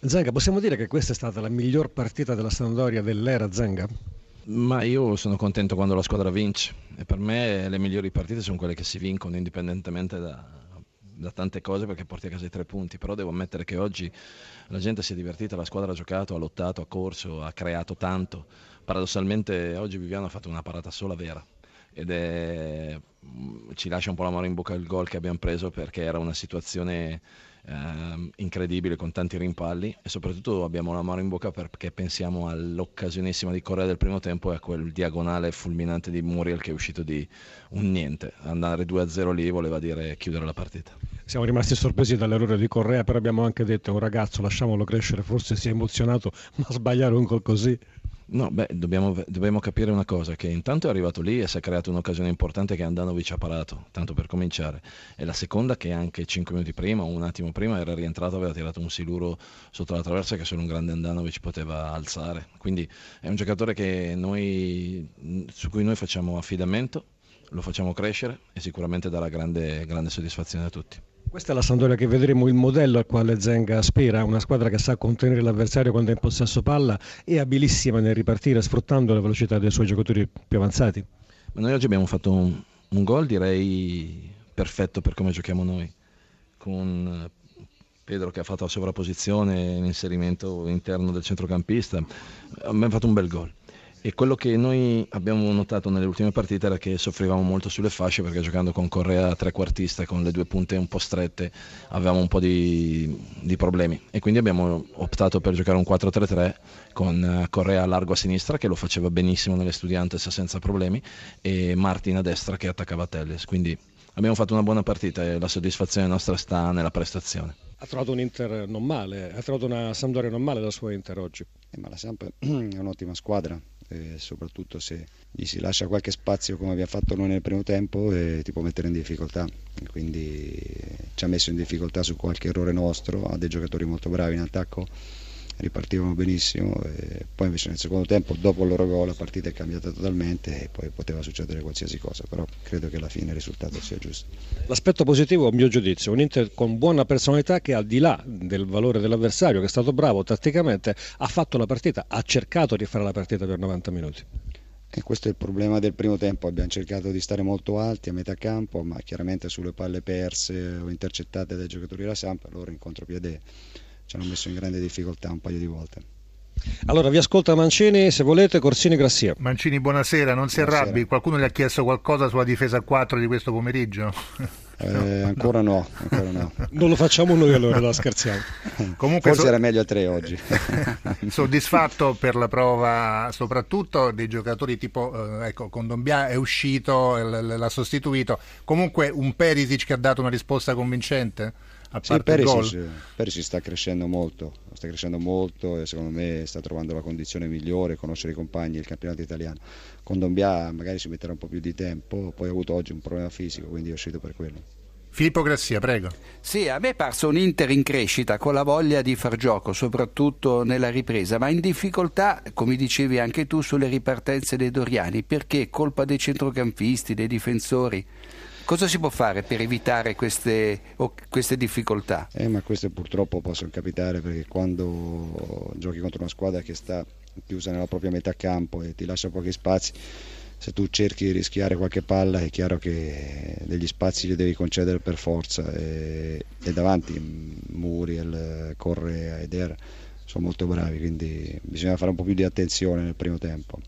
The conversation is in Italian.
Zenga, possiamo dire che questa è stata la miglior partita della Sampdoria dell'era Zenga? Ma io sono contento quando la squadra vince e per me le migliori partite sono quelle che si vincono indipendentemente da, da tante cose perché porti a casa i tre punti, però devo ammettere che oggi la gente si è divertita, la squadra ha giocato, ha lottato, ha corso, ha creato tanto. Paradossalmente oggi Viviano ha fatto una parata sola vera ed è, ci lascia un po' l'amore in bocca il gol che abbiamo preso perché era una situazione eh, incredibile con tanti rimpalli e soprattutto abbiamo l'amore in bocca perché pensiamo all'occasionissima di Correa del primo tempo e a quel diagonale fulminante di Muriel che è uscito di un niente. Andare 2-0 lì voleva dire chiudere la partita. Siamo rimasti sorpresi dall'errore di Correa, però abbiamo anche detto un ragazzo lasciamolo crescere, forse si è emozionato, ma sbagliare un gol così No, beh, dobbiamo, dobbiamo, capire una cosa, che intanto è arrivato lì e si è creata un'occasione importante che Andanovic ha parato, tanto per cominciare. E la seconda che anche 5 minuti prima, un attimo prima, era rientrato, aveva tirato un siluro sotto la traversa che solo un grande Andanovic poteva alzare. Quindi è un giocatore noi, su cui noi facciamo affidamento, lo facciamo crescere e sicuramente darà grande, grande soddisfazione a tutti. Questa è la Sampdoria che vedremo il modello al quale Zenga aspira, una squadra che sa contenere l'avversario quando è in possesso palla e abilissima nel ripartire sfruttando la velocità dei suoi giocatori più avanzati. Ma noi oggi abbiamo fatto un, un gol direi perfetto per come giochiamo noi, con Pedro che ha fatto la sovrapposizione, l'inserimento interno del centrocampista, abbiamo fatto un bel gol. E quello che noi abbiamo notato nelle ultime partite era che soffrivamo molto sulle fasce perché giocando con Correa trequartista con le due punte un po' strette avevamo un po' di, di problemi e quindi abbiamo optato per giocare un 4-3-3 con eh, Correa largo a sinistra che lo faceva benissimo nelle Studiantes senza problemi e Martin a destra che attaccava Telles. Quindi abbiamo fatto una buona partita e la soddisfazione nostra sta nella prestazione. Ha trovato un Inter non male, ha trovato una Sampdoria non male la sua Inter oggi. Eh, ma la Samp è un'ottima squadra, e soprattutto se gli si lascia qualche spazio come abbiamo fatto noi nel primo tempo eh, ti può mettere in difficoltà. Quindi ci ha messo in difficoltà su qualche errore nostro ha dei giocatori molto bravi in attacco ripartivano benissimo e poi invece nel secondo tempo dopo il loro gol la partita è cambiata totalmente e poi poteva succedere qualsiasi cosa però credo che alla fine il risultato sia giusto. L'aspetto positivo a mio giudizio un Inter con buona personalità che al di là del valore dell'avversario che è stato bravo tatticamente ha fatto la partita ha cercato di fare la partita per 90 minuti. E questo è il problema del primo tempo, abbiamo cercato di stare molto alti a metà campo, ma chiaramente sulle palle perse o intercettate dai giocatori della Sampa, loro in contropiede ci hanno messo in grande difficoltà un paio di volte. Allora vi ascolta Mancini, se volete, Corsini Grassia. Mancini, buonasera, non si buonasera. arrabbi, qualcuno gli ha chiesto qualcosa sulla difesa 4 di questo pomeriggio? Eh, ancora no. no, ancora no. Non lo facciamo noi allora, la scherziamo. Comunque Forse so... era meglio a tre oggi. Soddisfatto per la prova soprattutto dei giocatori tipo, eh, ecco, Condombia è uscito, l'ha sostituito, comunque un Perisic che ha dato una risposta convincente? A sì, Perisic, Perisic sta crescendo molto, sta crescendo molto e secondo me sta trovando la condizione migliore, conoscere i compagni, il campionato italiano. Con Dombia magari si metterà un po' più di tempo, poi ha avuto oggi un problema fisico, quindi è uscito per quello. Filippo Grassia, prego. Sì, a me è parso un Inter in crescita, con la voglia di far gioco, soprattutto nella ripresa, ma in difficoltà, come dicevi anche tu, sulle ripartenze dei Doriani, perché colpa dei centrocampisti, dei difensori. Cosa si può fare per evitare queste, queste difficoltà? Eh, ma queste purtroppo possono capitare perché quando giochi contro una squadra che sta chiusa nella propria metà campo e ti lascia pochi spazi, se tu cerchi di rischiare qualche palla è chiaro che degli spazi li devi concedere per forza e, e davanti Muriel, Correa ed Er sono molto bravi, quindi bisogna fare un po' più di attenzione nel primo tempo.